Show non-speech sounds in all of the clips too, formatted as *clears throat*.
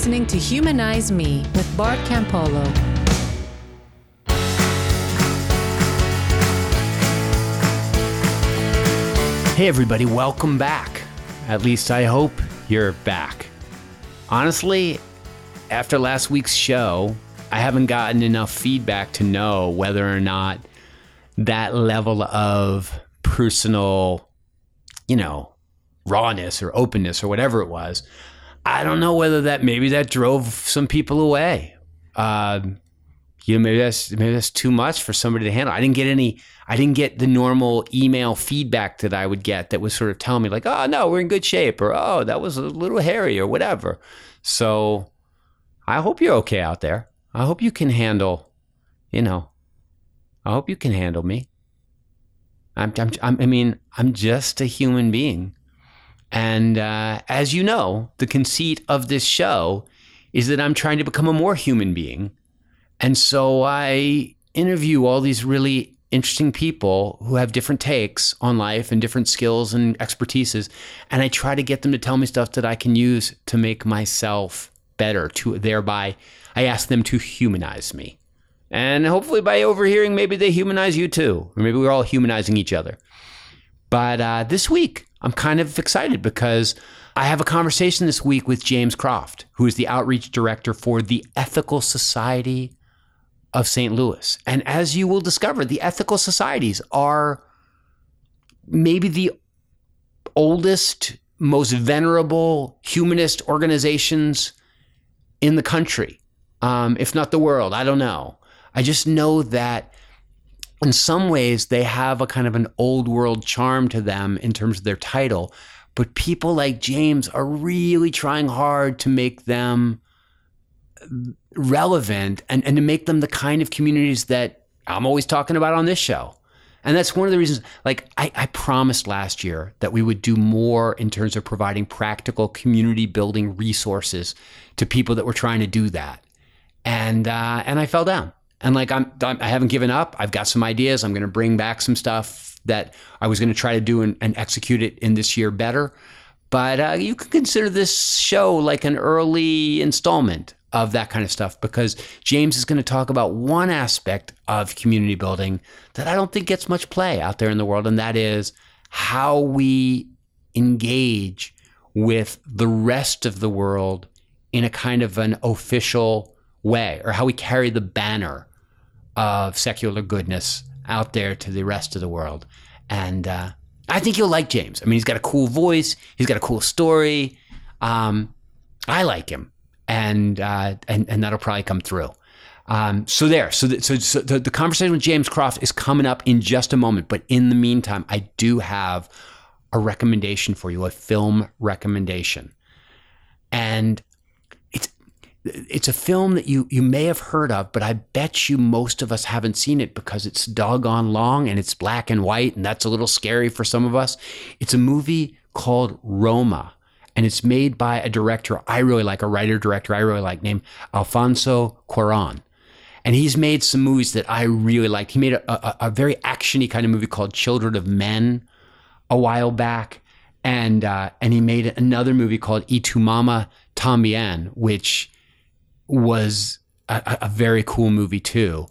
listening to Humanize Me with Bart Campolo. Hey, everybody, welcome back. At least I hope you're back. Honestly, after last week's show, I haven't gotten enough feedback to know whether or not that level of personal, you know, rawness or openness or whatever it was. I don't know whether that maybe that drove some people away. Uh, you know, maybe that's maybe that's too much for somebody to handle. I didn't get any. I didn't get the normal email feedback that I would get that was sort of telling me like, "Oh no, we're in good shape," or "Oh, that was a little hairy," or whatever. So, I hope you're okay out there. I hope you can handle. You know, I hope you can handle me. I'm, I'm, I'm I mean, I'm just a human being. And uh, as you know, the conceit of this show is that I'm trying to become a more human being. And so I interview all these really interesting people who have different takes on life and different skills and expertises. And I try to get them to tell me stuff that I can use to make myself better, to thereby, I ask them to humanize me. And hopefully, by overhearing, maybe they humanize you too, or maybe we're all humanizing each other. But uh, this week, I'm kind of excited because I have a conversation this week with James Croft, who is the outreach director for the Ethical Society of St. Louis. And as you will discover, the ethical societies are maybe the oldest, most venerable humanist organizations in the country, um, if not the world. I don't know. I just know that in some ways they have a kind of an old world charm to them in terms of their title. But people like James are really trying hard to make them relevant and, and to make them the kind of communities that I'm always talking about on this show. And that's one of the reasons, like, I, I, promised last year that we would do more in terms of providing practical community building resources to people that were trying to do that. And, uh, and I fell down. And like I'm, I haven't given up. I've got some ideas. I'm going to bring back some stuff that I was going to try to do and, and, execute it in this year better. But uh, you could consider this show like an early installment of that kind of stuff because James is going to talk about one aspect of community building that I don't think gets much play out there in the world, and that is how we engage with the rest of the world in a kind of an official way, or how we carry the banner of secular goodness out there to the rest of the world. And uh, I think you'll like James. I mean, he's got a cool voice, he's got a cool story. Um, I like him, and uh, and and that'll probably come through. Um, so there, so, the, so, so the, the conversation with James Croft is coming up in just a moment. But in the meantime, I do have a recommendation for you, a film recommendation, and it's a film that you you may have heard of, but I bet you most of us haven't seen it because it's doggone long and it's black and white, and that's a little scary for some of us. It's a movie called Roma, and it's made by a director I really like, a writer director I really like, named Alfonso Cuarón. And he's made some movies that I really liked. He made a, a, a very actiony kind of movie called Children of Men a while back, and uh, and he made another movie called Y tu mamá también, which was a, a very cool movie too.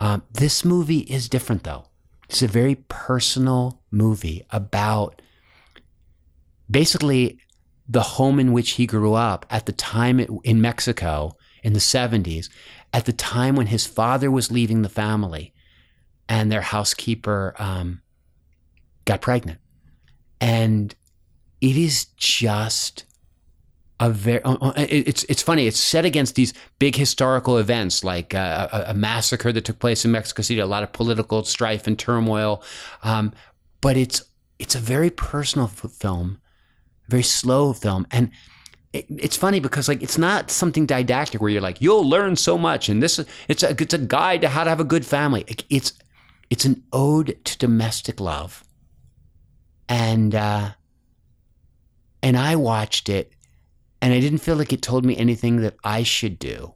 Um, this movie is different though. It's a very personal movie about basically the home in which he grew up at the time in Mexico in the 70s, at the time when his father was leaving the family and their housekeeper um, got pregnant. And it is just a very uh, uh, it's it's funny it's set against these big historical events like uh, a, a, massacre that took place in Mexico City a lot of political strife and turmoil um, but it's it's a very personal film very slow film and it, it's funny because like it's not something didactic where you're like you'll learn so much and this it's a it's a guide to how to have a good family. It's it's an ode to domestic love. And uh, and I watched it and I didn't feel like it told me anything that I should do.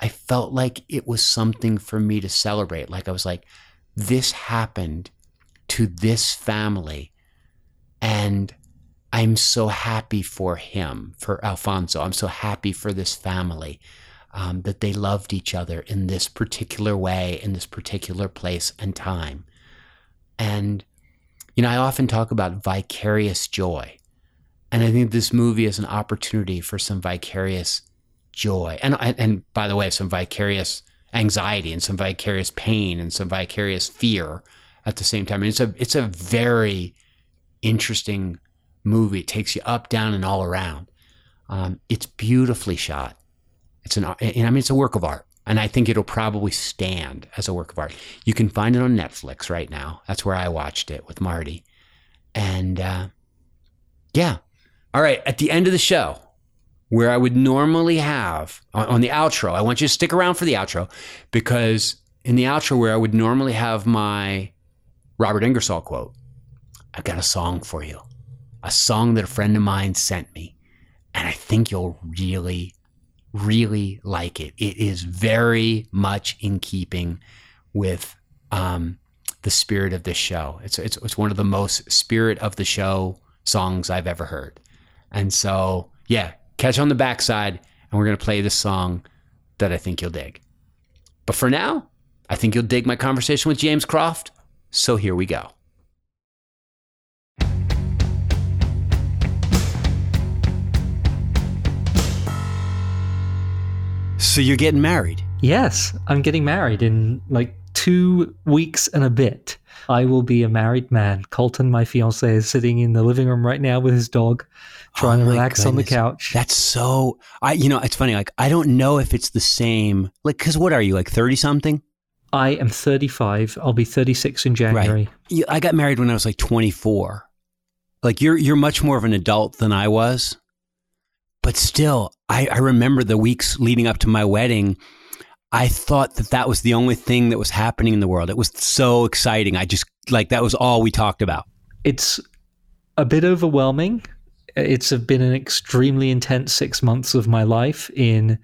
I felt like it was something for me to celebrate. Like I was like, this happened to this family. And I'm so happy for him, for Alfonso. I'm so happy for this family um, that they loved each other in this particular way, in this particular place and time. And, you know, I often talk about vicarious joy. And I think this movie is an opportunity for some vicarious joy. And, and by the way, some vicarious anxiety and some vicarious pain and some vicarious fear at the same time. And it's a, it's a very interesting movie. It takes you up, down, and all around. Um, it's beautifully shot. It's an, I mean, it's a work of art, and I think it'll probably stand as a work of art. You can find it on Netflix right now. That's where I watched it with Marty, and uh, yeah. All right, at the end of the show, where I would normally have on, the outro, I want you to stick around for the outro because in the outro where I would normally have my Robert Ingersoll quote, I've got a song for you a song that a friend of mine sent me. And I think you'll really, really like it. It is very much in keeping with um, the spirit of this show. It's, it's, it's one of the most spirit of the show songs I've ever heard. And so, yeah, catch on the backside, and we're going to play this song that I think you'll dig. But for now, I think you'll dig my conversation with James Croft. So here we go. So you're getting married? Yes, I'm getting married in like two weeks and a bit. I will be a married man. Colton, my fiance, is sitting in the living room right now with his dog, trying oh to relax goodness. on the couch. That's so. I, you know, it's funny. Like, I don't know if it's the same. Like, because what are you like, thirty something? I am thirty-five. I'll be thirty-six in January. Right. I got married when I was like twenty-four. Like, you're you're much more of an adult than I was but still, I, I remember the weeks leading up to my wedding. I thought that that was the only thing that was happening in the world. It was so exciting. I just like that was all we talked about. It's a bit overwhelming. It's been an extremely intense six months of my life. In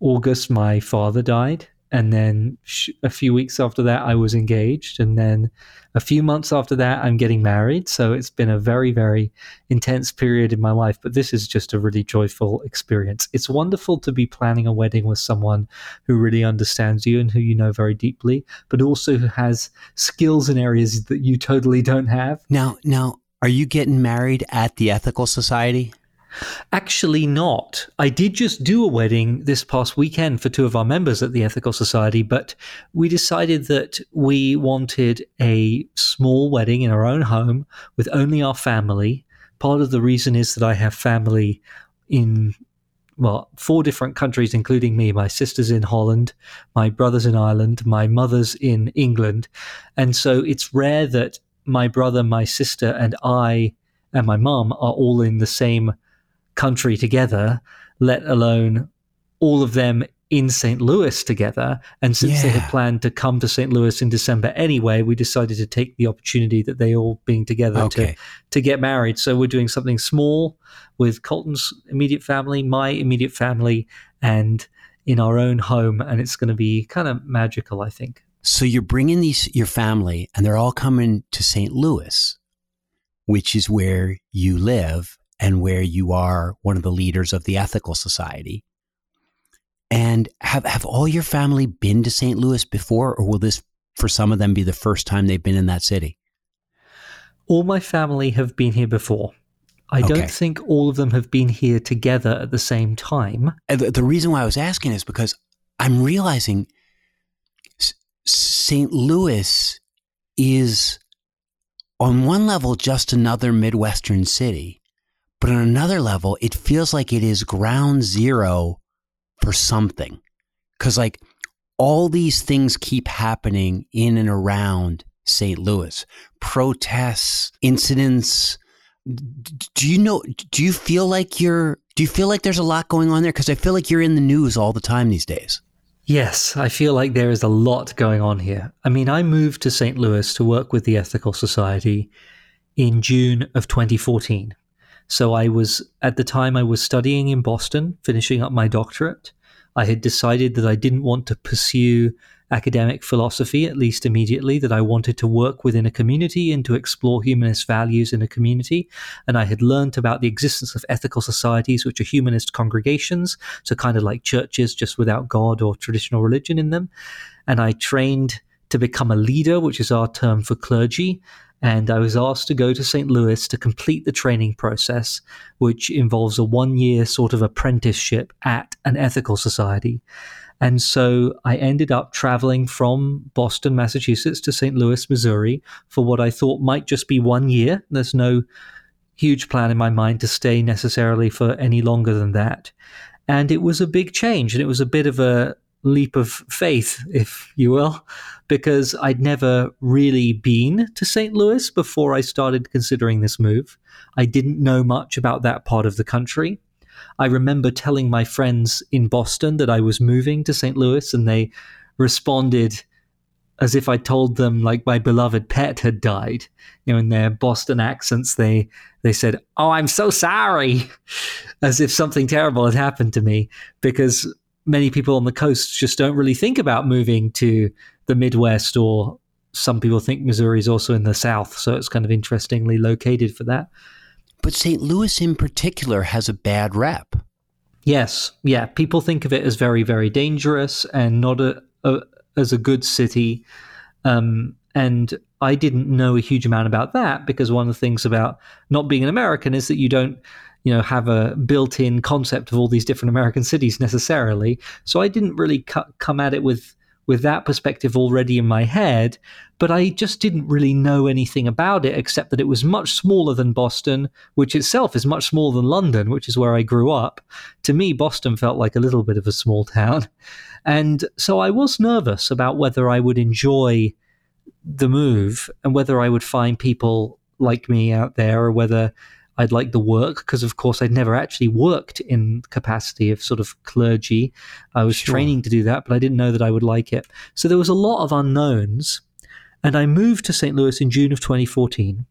August, my father died. And then a few weeks after that, I was engaged. And then a few months after that, I'm getting married. So it's been a very, very intense period in my life. But this is just a really joyful experience. It's wonderful to be planning a wedding with someone who really understands you and who you know very deeply, but also who has skills in areas that you totally don't have. Now, now, are you getting married at the Ethical Society? Actually, not. I did just do a wedding this past weekend for two of our members at the Ethical Society, but we decided that we wanted a small wedding in our own home with only our family. Part of the reason is that I have family in well, four different countries, including me. My sister's in Holland, my brother's in Ireland, my mother's in England. And so it's rare that my brother, my sister, and I and my mum are all in the same country together, let alone all of them in St. Louis together. And since yeah. they had planned to come to St. Louis in December anyway, we decided to take the opportunity that they all being together okay. to, to get married. So we're doing something small with Colton's immediate family, my immediate family, and in our own home. And it's going to be kind of magical, I think. So you're bringing these your family, and they're all coming to St. Louis, which is where you live and where you are one of the leaders of the Ethical Society. And have, have all your family been to St. Louis before, or will this, for some of them, be the first time they've been in that city? All my family have been here before. I okay. don't think all of them have been here together at the same time. Uh, the, the reason why I was asking is because I'm realizing St. Louis is, on one level, just another Midwestern city. But on another level, it feels like it is ground zero for something. Cause like all these things keep happening in and around St. Louis protests, incidents. Do you know, do you feel like you're, do you feel like there's a lot going on there? Cause I feel like you're in the news all the time these days. Yes, I feel like there is a lot going on here. I mean, I moved to St. Louis to work with the Ethical Society in June of 2014. So I was, at the time, I was studying in Boston, finishing up my doctorate. I had decided that I didn't want to pursue academic philosophy, at least immediately, that I wanted to work within a community and to explore humanist values in a community. And I had learned about the existence of ethical societies, which are humanist congregations, so kind of like churches, just without God or traditional religion in them. And I trained to become a leader, which is our term for clergy. And I was asked to go to St. Louis to complete the training process, which involves a one year sort of apprenticeship at an ethical society. And so I ended up traveling from Boston, Massachusetts to St. Louis, Missouri for what I thought might just be one year. There's no huge plan in my mind to stay necessarily for any longer than that. And it was a big change and it was a bit of a leap of faith, if you will, because I'd never really been to St. Louis before I started considering this move. I didn't know much about that part of the country. I remember telling my friends in Boston that I was moving to St. Louis, and they responded as if I told them like my beloved pet had died. You know, in their Boston accents, they they said, "Oh, I'm so sorry," *laughs* as if something terrible had happened to me. Because many people on the coast just don't really think about moving to the Midwest, or some people think Missouri is also in the South, so it's kind of interestingly located for that. But St. Louis in particular has a bad rep. Yes, yeah. People think of it as very, very dangerous and not a, a as a good city. Um, and I didn't know a huge amount about that because one of the things about not being an American is that you don't, you know, have a built-in concept of all these different American cities necessarily. So I didn't really cu- come at it with with that perspective already in my head, but I just didn't really know anything about it except that it was much smaller than Boston, which itself is much smaller than London, which is where I grew up. To me, Boston felt like a little bit of a small town. *laughs* And so I was nervous about whether I would enjoy the move and whether I would find people like me out there or whether I'd like the work because, of course, I'd never actually worked in capacity of sort of clergy. I was sure. training to do that, but I didn't know that I would like it. So there was a lot of unknowns. And I moved to St. Louis in June of 2014.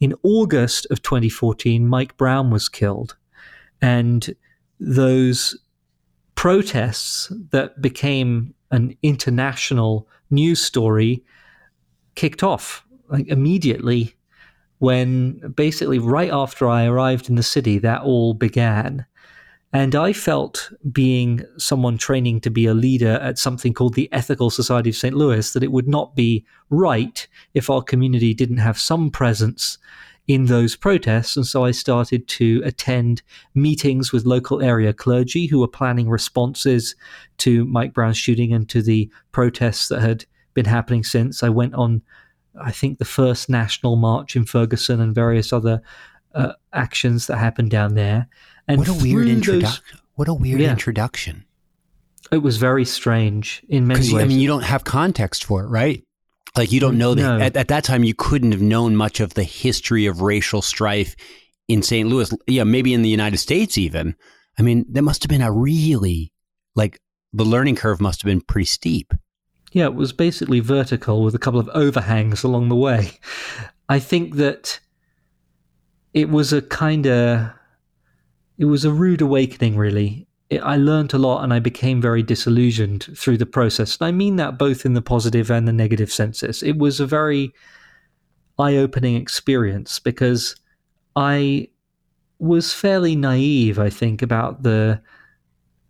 In August of 2014, Mike Brown was killed. And those protests that became an international news story kicked off like immediately when basically right after I arrived in the city, that all began. And I felt, being someone training to be a leader at something called the Ethical Society of St. Louis, that it would not be right if our community didn't have some presence in those protests. And so I started to attend meetings with local area clergy who were planning responses to Mike Brown's shooting and to the protests that had been happening since. I went on I think the first national march in Ferguson and various other uh, actions that happened down there. And what a weird introduction! What a weird yeah, introduction! It was very strange in many ways. I mean, you don't have context for it, right? Like you don't know that no. at, at, that time you couldn't have known much of the history of racial strife in St. Louis. Yeah, maybe in the United States even. I mean, that must have been a really like the learning curve must have been pretty steep. Yeah, it was basically vertical with a couple of overhangs along the way. I think that it was a kind of it was a rude awakening really. It, i learned a lot and i became very disillusioned through the process. And i mean that both in the positive and the negative senses. It was a very eye-opening experience because i was fairly naive i think about the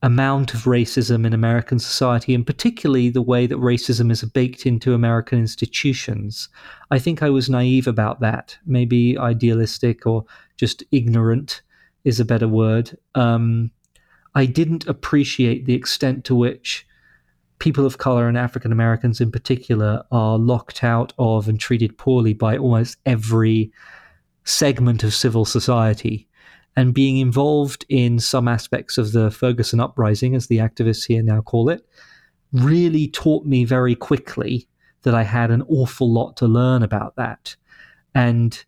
amount of racism in American society, and particularly the way that racism is baked into American institutions. I think I was naive about that, maybe idealistic or just ignorant is a better word. Um, I didn't appreciate the extent to which people of color and African Americans in particular are locked out of and treated poorly by almost every segment of civil society and being involved in some aspects of the Ferguson uprising, as the activists here now call it, really taught me very quickly that I had an awful lot to learn about that. And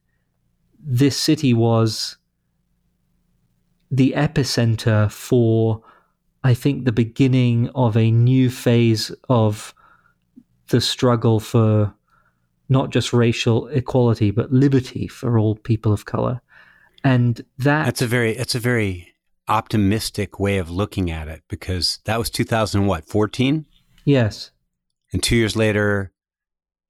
this city was the epicenter for, I think, the beginning of a new phase of the struggle for not just racial equality, but liberty for all people of color and that that's a very it's a very optimistic way of looking at it because that was 2000 what 14 yes And two years later,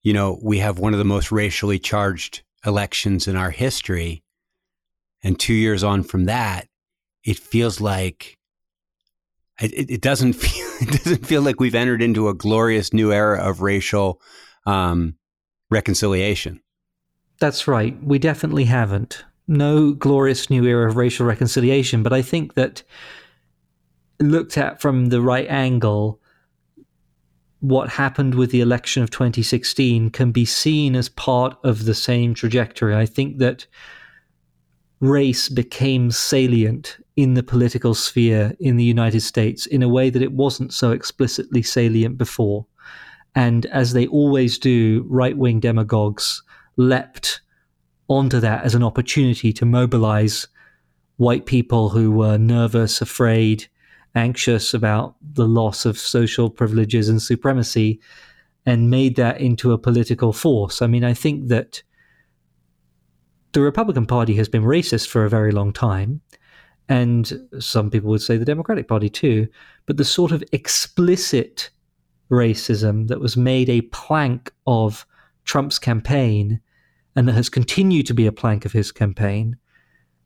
you know, we have one of the most racially charged elections in our history. And two years on from that, it feels like it, it doesn't *laughs* feel it doesn't feel like we've entered into a glorious new era of racial um, reconciliation. That's right. We definitely haven't. No glorious new era of racial reconciliation, but I think that looked at from the right angle, what happened with the election of 2016 can be seen as part of the same trajectory. I think that race became salient in the political sphere in the United States in a way that it wasn't so explicitly salient before. And as they always do, right wing demagogues leapt onto that as an opportunity to mobilize white people who were nervous, afraid, anxious about the loss of social privileges and supremacy and made that into a political force. I mean, I think that the Republican Party has been racist for a very long time. And some people would say the Democratic Party too. But the sort of explicit racism that was made a plank of Trump's campaign and that has continued to be a plank of his campaign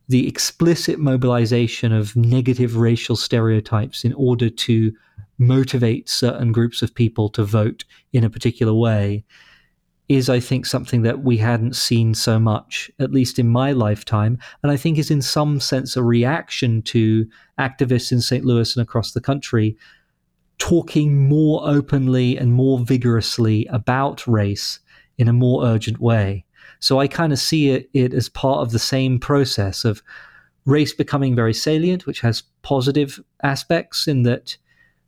the explicit mobilization of negative racial stereotypes in order to motivate certain groups of people to vote in a particular way is, I think, something that we hadn't seen so much, at least in my lifetime. And I think is in some sense a reaction to activists in St. Louis and across the country talking more openly and more vigorously about race in a more urgent way. So I kind of see it, it as part of the same process of race becoming very salient, which has positive aspects in that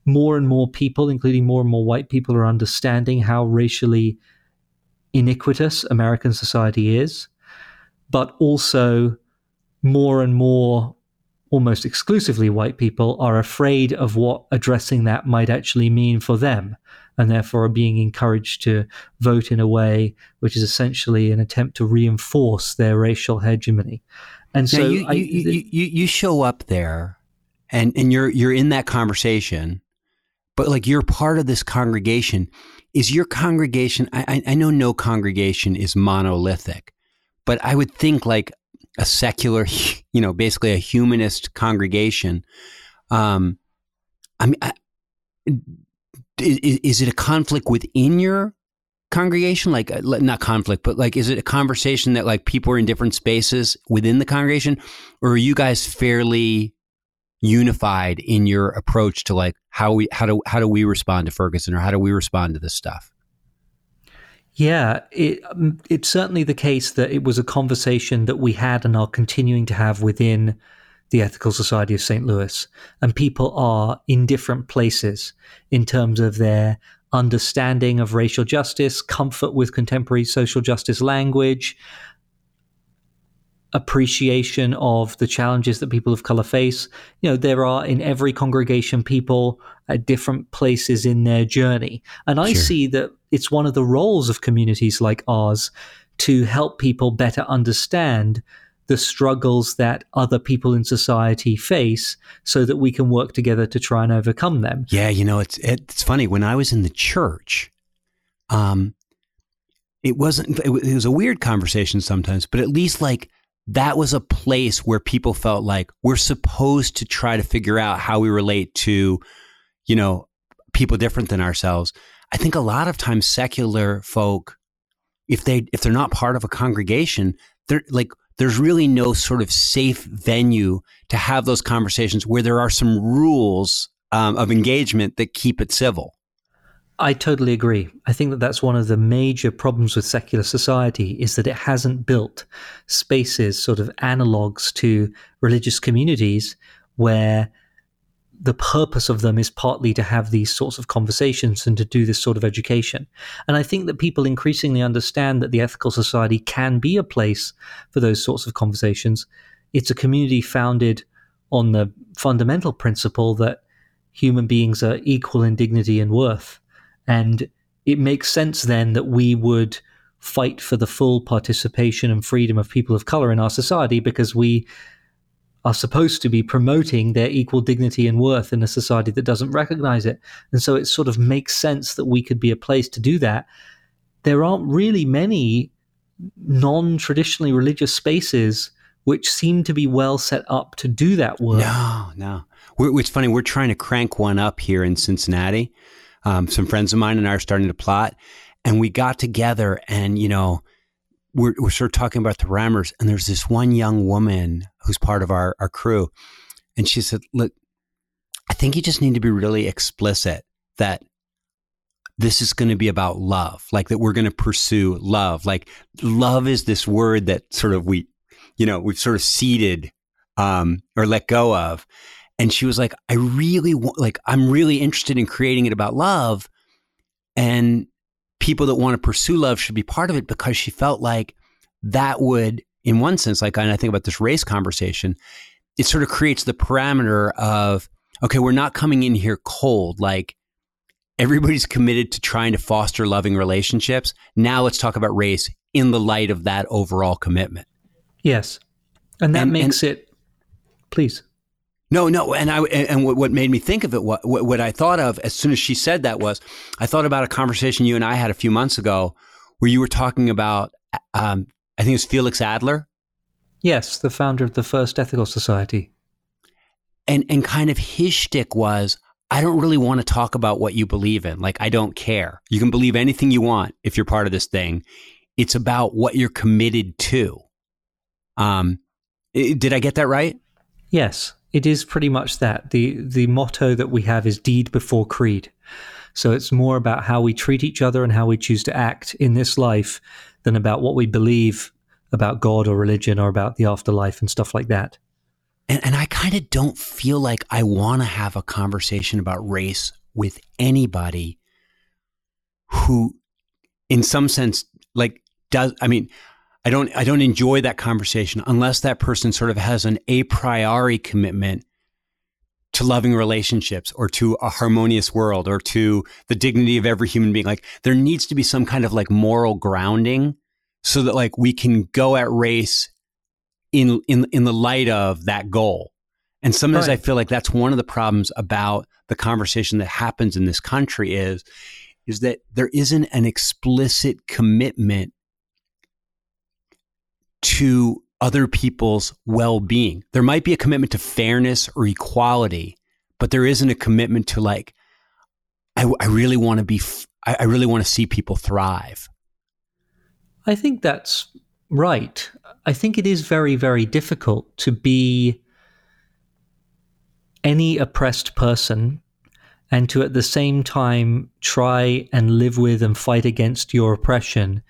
more and more people, including more and more white people, are understanding how racially iniquitous American society is, but also more and more almost exclusively white people are afraid of what addressing that might actually mean for them and therefore are being encouraged to vote in a way which is essentially an attempt to reinforce their racial hegemony. And so you, I, you, you, you, you show up there and, and you're you're in that conversation, but like you're part of this congregation. Is your congregation I, I know no congregation is monolithic, but I would think like a secular, *laughs* you know, basically a humanist congregation. Um, I mean, I, is, is it a conflict within your congregation? Like uh, not conflict but like is it a conversation that like people are in different spaces within the congregation? Or are you guys fairly unified in your approach to like how we how do how do we respond to Ferguson or how do we respond to this stuff? Yeah, it, um, it's certainly the case that it was a conversation that we had and are continuing to have within the Ethical Society of St. Louis. And people are in different places in terms of their understanding of racial justice, comfort with contemporary social justice language, appreciation of the challenges that people of color face. You know, there are in every congregation people at different places in their journey. And I sure. see that it's one of the roles of communities like ours to help people better understand the struggles that other people in society face so that we can work together to try and overcome them. Yeah, you know, it's it's funny when I was in the church um it wasn't it was a weird conversation sometimes, but at least like that was a place where people felt like we're supposed to try to figure out how we relate to, you know, people different than ourselves. I think a lot of times secular folk, if they if they're not part of a congregation, they're like there's really no sort of safe venue to have those conversations where there are some rules um, of engagement that keep it civil. I totally agree. I think that that's one of the major problems with secular society is that it hasn't built spaces, sort of analogs to religious communities where the purpose of them is partly to have these sorts of conversations and to do this sort of education. And I think that people increasingly understand that the ethical society can be a place for those sorts of conversations. It's a community founded on the fundamental principle that human beings are equal in dignity and worth and it makes sense then that we would fight for the full participation and freedom of people of color in our society because we are supposed to be promoting their equal dignity and worth in a society that doesn't recognize it. And so it sort of makes sense that we could be a place to do that. There aren't really many non traditionally religious spaces which seem to be well set up to do that work. No, no. We're, it's funny, we're trying to crank one up here in Cincinnati. Um, some friends of mine and I are starting to plot, and we got together and, you know, we're, we're sort of talking about the Rammers, And there's this one young woman who's part of our, our crew. And she said, Look, I think you just need to be really explicit that this is going to be about love, like that we're going to pursue love. Like love is this word that sort of we, you know, we've sort of ceded um, or let go of. And she was like, I really want, like, I'm really interested in creating it about love. And people that want to pursue love should be part of it because she felt like that would, in one sense, like, and I think about this race conversation, it sort of creates the parameter of, okay, we're not coming in here cold. Like, everybody's committed to trying to foster loving relationships. Now let's talk about race in the light of that overall commitment. Yes. And that and, makes and, it, please. No, no, and I and what made me think of it, what what I thought of as soon as she said that was, I thought about a conversation you and I had a few months ago, where you were talking about, um, I think it was Felix Adler. Yes, the founder of the first ethical society. And and kind of his shtick was, I don't really want to talk about what you believe in. Like I don't care. You can believe anything you want if you're part of this thing. It's about what you're committed to. Um, did I get that right? Yes it is pretty much that. The the motto that we have is deed before creed. So it's more about how we treat each other and how we choose to act in this life than about what we believe about God or religion or about the afterlife and stuff like that. And, and I kind of don't feel like I want to have a conversation about race with anybody who, in some sense, like does. I mean, I don't I don't enjoy that conversation unless that person sort of has an a priori commitment to loving relationships or to a harmonious world or to the dignity of every human being. Like there needs to be some kind of like moral grounding so that like we can go at race in in in the light of that goal. And sometimes right. I feel like that's one of the problems about the conversation that happens in this country is is that there isn't an explicit commitment to other people's well being. There might be a commitment to fairness or equality, but there isn't a commitment to like, I, I really want to be, I, I really want to see people thrive. I think that's right. I think it is very, very difficult to be any oppressed person and to at the same time try and live with and fight against your oppression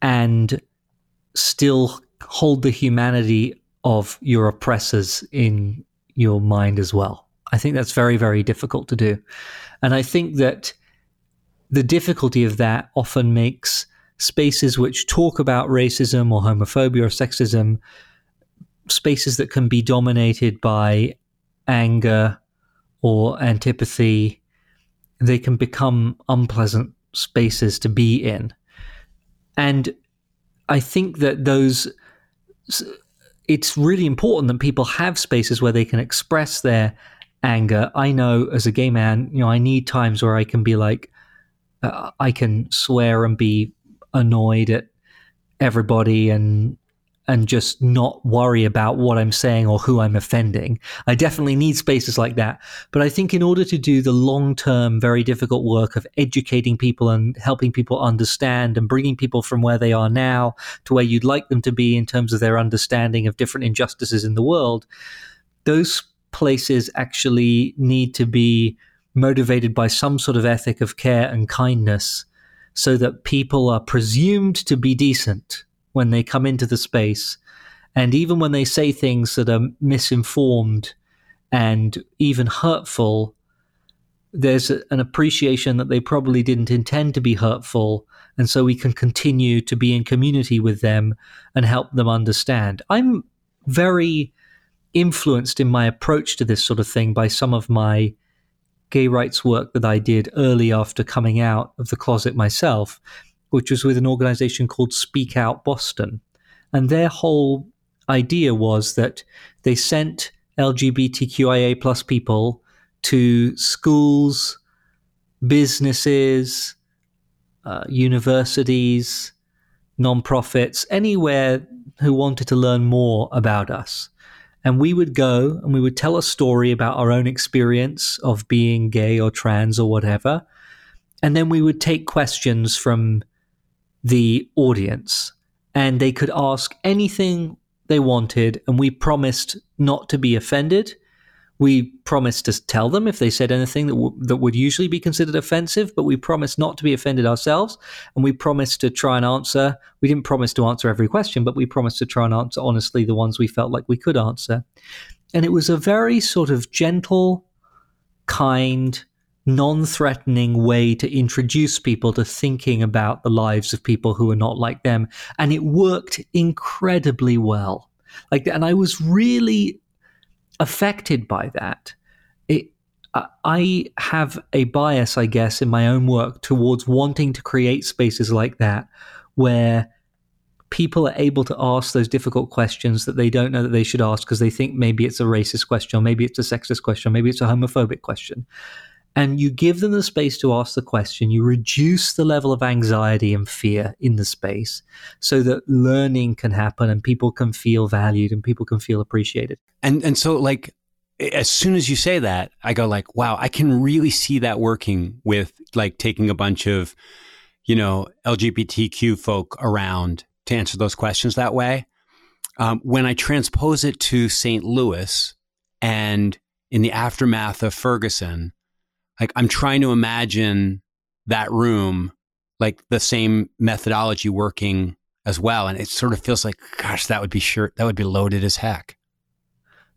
and still hold the humanity of your oppressors in your mind as well. I think that's very, very difficult to do. And I think that the difficulty of that often makes spaces which talk about racism or homophobia or sexism spaces that can be dominated by anger or antipathy. They can become unpleasant spaces to be in. And I think that those it's really important that people have spaces where they can express their anger. I know as a gay man, you know, I need times where I can be like, uh, I can swear and be annoyed at everybody and and just not worry about what I'm saying or who I'm offending. I definitely need spaces like that. But I think in order to do the long term, very difficult work of educating people and helping people understand and bringing people from where they are now to where you'd like them to be in terms of their understanding of different injustices in the world, those places actually need to be motivated by some sort of ethic of care and kindness so that people are presumed to be decent when they come into the space. And even when they say things that are misinformed and even hurtful, there's an appreciation that they probably didn't intend to be hurtful. And so we can continue to be in community with them and help them understand. I'm very influenced in my approach to this sort of thing by some of my gay rights work that I did early after coming out of the closet myself which was with an organization called Speak Out Boston. And their whole idea was that they sent LGBTQIA plus people to schools, businesses, uh, universities, nonprofits, anywhere who wanted to learn more about us. And we would go and we would tell a story about our own experience of being gay or trans or whatever. And then we would take questions from the audience and they could ask anything they wanted. And we promised not to be offended we promised to tell them if they said anything that, w- that would usually be considered offensive, but we promised not to be offended ourselves. And we promised to try and answer. We didn't promise to answer every question, but we promised to try and answer honestly the ones we felt like we could answer. And it was a very sort of gentle, kind, non threatening way to introduce people to thinking about the lives of people who are not like them. And it worked incredibly well. Like, and I was really affected by that. It, I have a bias, I guess, in my own work towards wanting to create spaces like that where people are able to ask those difficult questions that they don't know that they should ask because they think maybe it's a racist question, or maybe it's a sexist question, or maybe it's a homophobic question. And you give them the space to ask the question, you reduce the level of anxiety and fear in the space so that learning can happen and people can feel valued and people can feel appreciated. And and so like as soon as you say that, I go like, wow, I can really see that working with like taking a bunch of, you know, LGBTQ folk around to answer those questions that way. Um, when I transpose it to St. Louis and in the aftermath of Ferguson, like I'm trying to imagine that room, like the same methodology working as well. And it sort of feels like, gosh, that would be sure, that would be loaded as heck.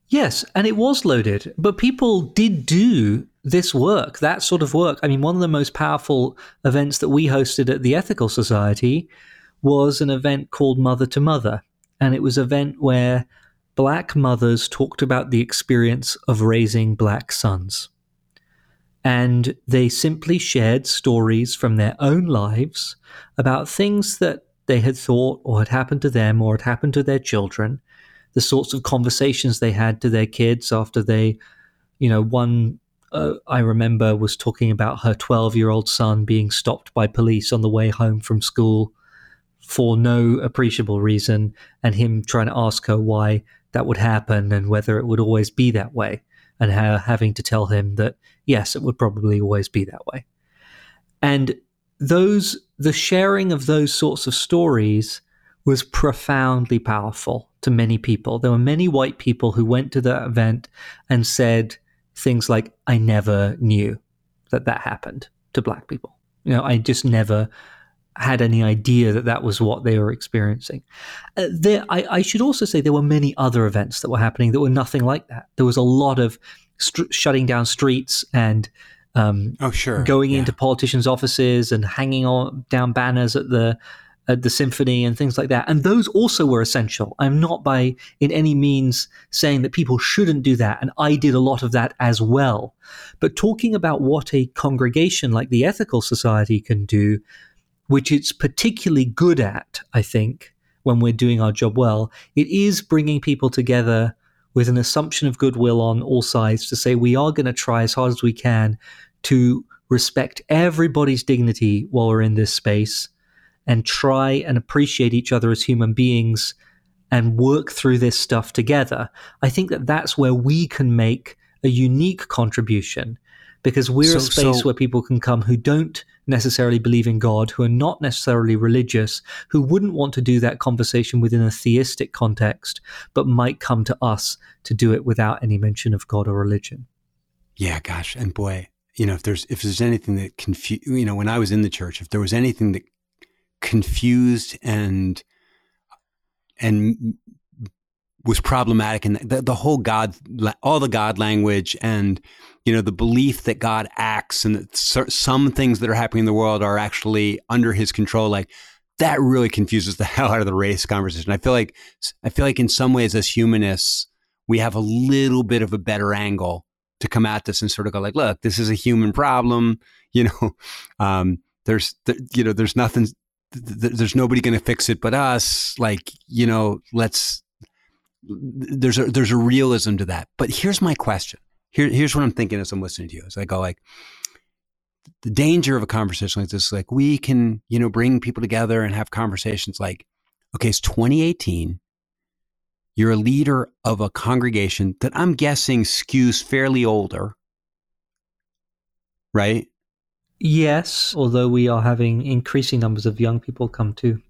Yes, and it was loaded, but people did do this work, that sort of work. I mean, one of the most powerful events that we hosted at the Ethical Society was an event called Mother to Mother. And it was an event where black mothers talked about the experience of raising black sons. And they simply shared stories from their own lives about things that they had thought or had happened to them or had happened to their children the sorts of conversations they had to their kids after they, you know, one uh, I remember was talking about her 12 year old son being stopped by police on the way home from school for no appreciable reason, and him trying to ask her why that would happen and whether it would always be that way, and her having to tell him that yes, it would probably always be that way. And those, the sharing of those sorts of stories was profoundly powerful to many people. There were many white people who went to the event and said things like, I never knew that that happened to black people. You know, I just never had any idea that that was what they were experiencing. Uh, there, I, I, should also say there were many other events that were happening that were nothing like that. There was a lot of st- shutting down streets and um, oh, sure, going yeah. into politicians' offices and hanging on down banners at the at the symphony and things like that. And those also were essential. I'm not by in any means saying that people shouldn't do that. And I did a lot of that as well. But talking about what a congregation like the Ethical Society can do, which it's particularly good at, I think, when we're doing our job well, it is bringing people together with an assumption of goodwill on all sides to say we are going to try as hard as we can to respect everybody's dignity while we're in this space and try and appreciate each other as human beings and work through this stuff together, I think that that's where we can make a unique contribution because we're so, a space so, where people can come who don't necessarily believe in God, who are not necessarily religious, who wouldn't want to do that conversation within a theistic context, but might come to us to do it without any mention of God or religion. Yeah, gosh, and boy, you know, if there's if there's anything that confused, you know, when I was in the church, if there was anything that confused and and was problematic and the, the whole god all the god language and you know the belief that god acts and that some things that are happening in the world are actually under his control like that really confuses the *laughs* hell out of the race conversation i feel like i feel like in some ways as humanists we have a little bit of a better angle to come at this and sort of go like look this is a human problem *laughs* you know um, there's you know there's nothing th- there's nobody going to fix it but us. Like, you know, let's there's a there's a realism to that. But here's my question. Here, here's what I'm thinking as I'm listening to you. As I go like, the danger of a conversation like this, like we can, you know, bring people together and have conversations like, okay, it's 2018. You're a leader of a congregation that I'm guessing skews fairly older, right? Yes, although we are having increasing numbers of young people come too.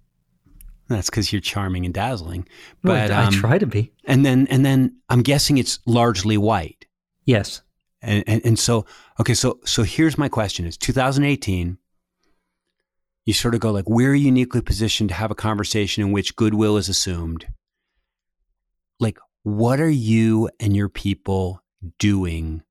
That's because you're charming and dazzling. But well, I um, try to be. And then, and then I'm guessing it's largely white. Yes. And, and and so okay, so so here's my question: Is 2018? You sort of go like, we're uniquely positioned to have a conversation in which goodwill is assumed. Like, what are you and your people doing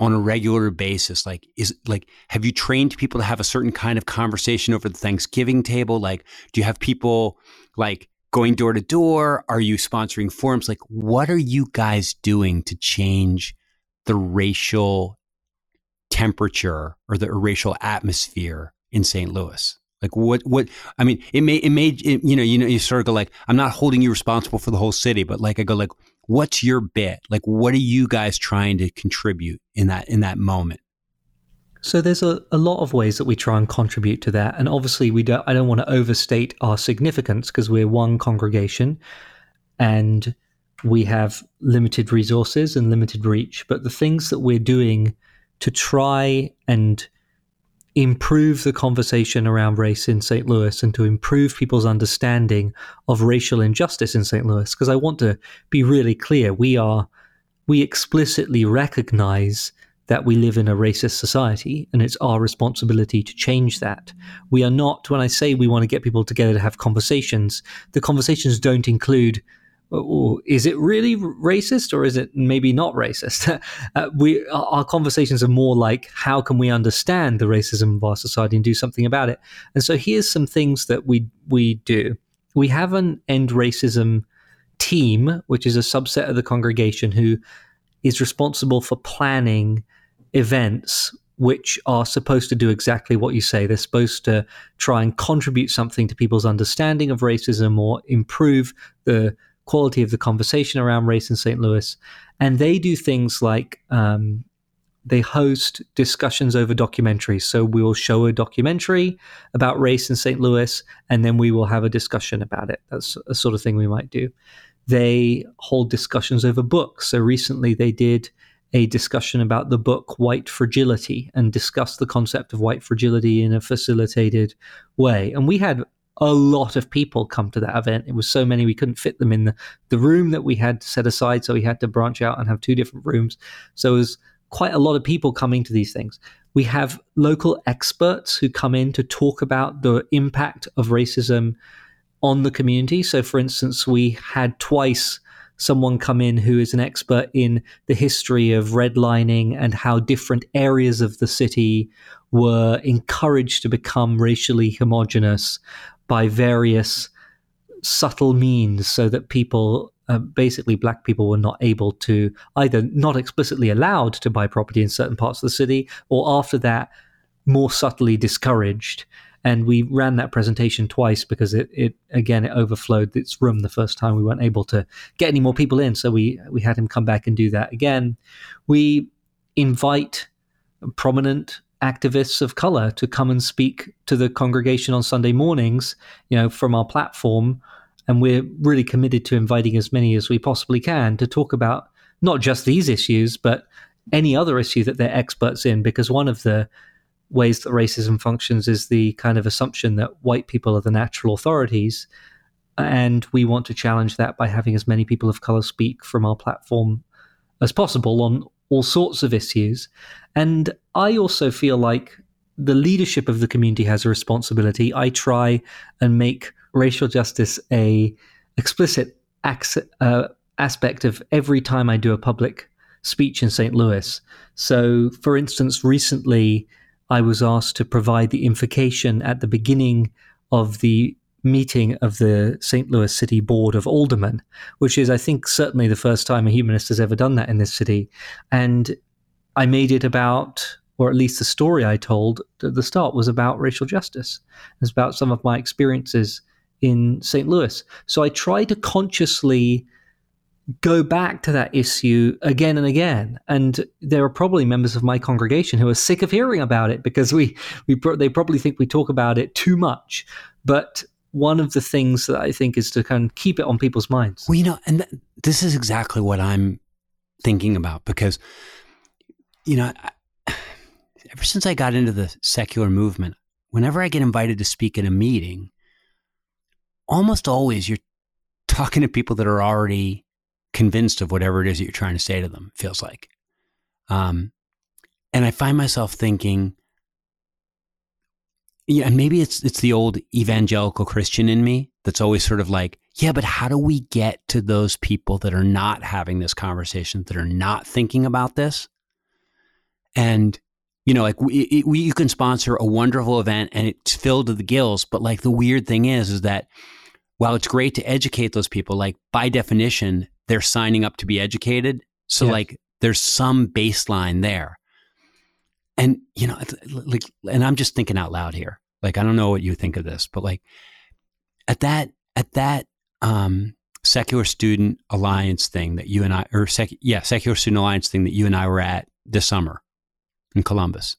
on a regular basis? Like, is like, have you trained people to have a certain kind of conversation over the Thanksgiving table? Like, do you have people like going door to door? Are you sponsoring forums? Like, what are you guys doing to change the racial temperature or the racial atmosphere in St. Louis? Like what, what, I mean, it may, it may, it, you know, you know, you sort of go like, I'm not holding you responsible for the whole city, but like, I go like, what's your bit? Like, what are you guys trying to contribute in that, in that moment? So there's a, a lot of ways that we try and contribute to that. And obviously we don't, I don't want to overstate our significance because we're one congregation and we have limited resources and limited reach, but the things that we're doing to try and improve the conversation around race in St. Louis and to improve people's understanding of racial injustice in St. Louis, because I want to be really clear, we are we explicitly recognize that we live in a racist society and it's our responsibility to change that. We are not, when I say we want to get people together to have conversations, the conversations don't include is it really racist or is it maybe not racist? *laughs* uh, we our conversations are more like how can we understand the racism of our society and do something about it. And so here's some things that we we do. We have an end racism team, which is a subset of the congregation who is responsible for planning events which are supposed to do exactly what you say. They're supposed to try and contribute something to people's understanding of racism or improve the quality of the conversation around race in St. Louis. And they do things like um, they host discussions over documentaries. So we will show a documentary about race in St. Louis, and then we will have a discussion about it. That's a sort of thing we might do. They hold discussions over books. So recently they did a discussion about the book White Fragility and discuss the concept of white fragility in a facilitated way. And we had a lot of people come to that event. It was so many we couldn't fit them in the, the room that we had set aside, so we had to branch out and have two different rooms. So it was quite a lot of people coming to these things. We have local experts who come in to talk about the impact of racism on the community. So, for instance, we had twice someone come in who is an expert in the history of redlining and how different areas of the city were encouraged to become racially homogenous by various subtle means so that people uh, basically black people were not able to either not explicitly allowed to buy property in certain parts of the city or after that more subtly discouraged and we ran that presentation twice because it, it again it overflowed its room the first time we weren't able to get any more people in so we we had him come back and do that again we invite prominent activists of color to come and speak to the congregation on Sunday mornings, you know, from our platform. And we're really committed to inviting as many as we possibly can to talk about not just these issues, but any other issue that they're experts in. Because one of the ways that racism functions is the kind of assumption that white people are the natural authorities. And we want to challenge that by having as many people of color speak from our platform as possible on all sorts of issues. And I also feel like the leadership of the community has a responsibility. I try and make racial justice a explicit uh, aspect of every time I do a public speech in St. Louis. So, for instance, recently I was asked to provide the invocation at the beginning of the meeting of the St. Louis City Board of Aldermen, which is, I think, certainly the first time a humanist has ever done that in this city. And I made it about, or at least the story I told at the start was about racial justice. It was about some of my experiences in St. Louis. So I try to consciously go back to that issue again and again. And there are probably members of my congregation who are sick of hearing about it because we, we they probably think we talk about it too much. But one of the things that I think is to kind of keep it on people's minds. Well, you know, and th- this is exactly what I'm thinking about because, you know, I, *sighs* ever since I got into the secular movement, whenever I get invited to speak at a meeting, almost always you're talking to people that are already convinced of whatever it is that you're trying to say to them, feels like. Um, and I find myself thinking, yeah, and maybe it's it's the old evangelical Christian in me that's always sort of like, yeah, but how do we get to those people that are not having this conversation, that are not thinking about this? And you know, like we, we you can sponsor a wonderful event and it's filled to the gills, but like the weird thing is, is that while it's great to educate those people, like by definition, they're signing up to be educated. So yes. like there's some baseline there. And you know, like and I'm just thinking out loud here. Like I don't know what you think of this, but like at that at that um secular student alliance thing that you and I or sec, yeah, secular student alliance thing that you and I were at this summer in Columbus.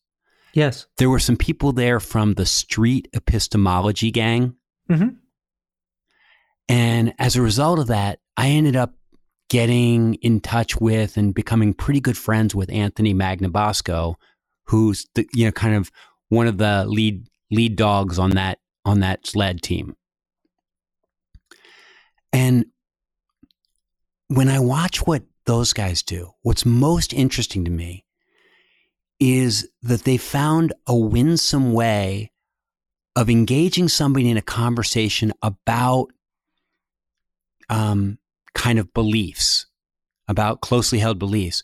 Yes. There were some people there from the street epistemology gang. Mm-hmm. And as a result of that, I ended up getting in touch with and becoming pretty good friends with Anthony Magnabosco, who's the, you know kind of one of the lead lead dogs on that on that sled team. And when I watch what those guys do, what's most interesting to me is that they found a winsome way of engaging somebody in a conversation about um, kind of beliefs, about closely held beliefs,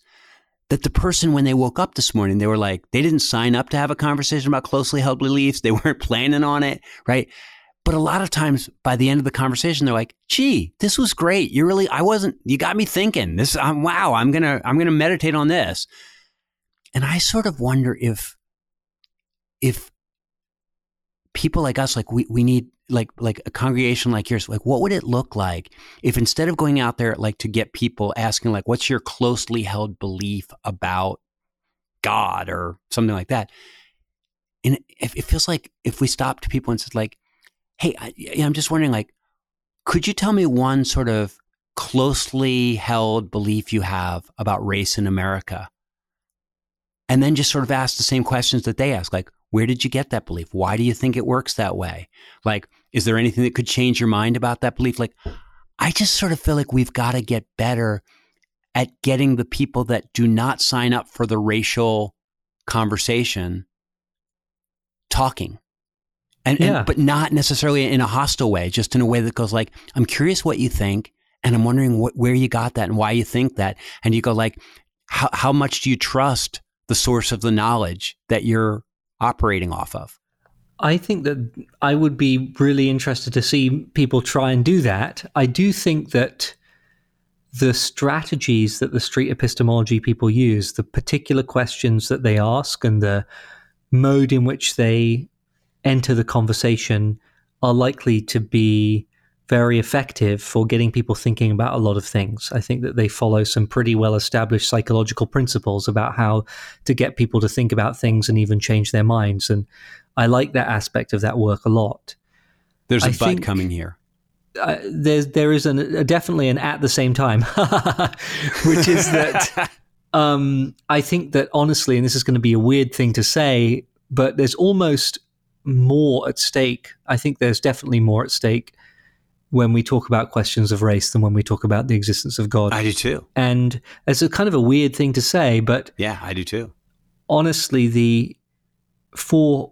that the person, when they woke up this morning, they were like, they didn't sign up to have a conversation about closely held beliefs. They weren't *laughs* planning on it, right? But a lot of times by the end of the conversation, they're like, gee, this was great. You really, I wasn't, you got me thinking this. Um, wow. I'm to, I'm to meditate on this. And I sort of wonder if, if people like us, like we, we need like like a congregation like yours like what would it look like if instead of going out there like to get people asking like what's your closely held belief about god or something like that? And it, it feels like if we stopped people and said like hey I, i'm just wondering like could you tell me one sort of closely held belief you have about race in america? And then just sort of ask the same questions that they ask like where did you get that belief? Why do you think it works that way? Like, is there anything that could change your mind about that belief? Like, I just sort of feel like we've got to get better at getting the people that do not sign up for the racial conversation talking. And, yeah. and, but not necessarily in a hostile way, just in a way that goes like, I'm curious what you think, and I'm wondering what, where you got that and why you think that. And you go like, how, how much do you trust the source of the knowledge that you're operating off of? I think that I would be really interested to see people try and do that. I do think that the strategies that the street epistemology people use, the particular questions that they ask, and the mode in which they enter the conversation are likely to be very effective for getting people thinking about a lot of things. I think that they follow some pretty well established psychological principles about how to get people to think about things and even change their minds. And I like that aspect of that work a lot. There's a I but coming here. Uh, there's there is an, a, definitely an at the same time, *laughs* which is that *laughs* um, I think that honestly, and this is going to be a weird thing to say, but there's almost more at stake. I think there's definitely more at stake when we talk about questions of race than when we talk about the existence of God. I do too. And it's a kind of a weird thing to say, but yeah, I do too. Honestly, the for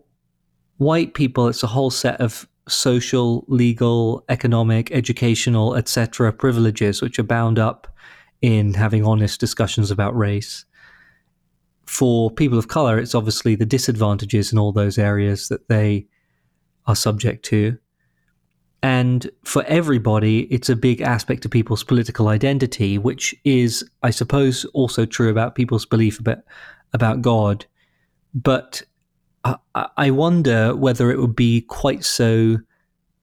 white people, it's a whole set of social, legal, economic, educational, etc. privileges which are bound up in having honest discussions about race. For people of color, it's obviously the disadvantages in all those areas that they are subject to. And for everybody, it's a big aspect of people's political identity, which is, I suppose, also true about people's belief about, about God. But I, I wonder whether it would be quite so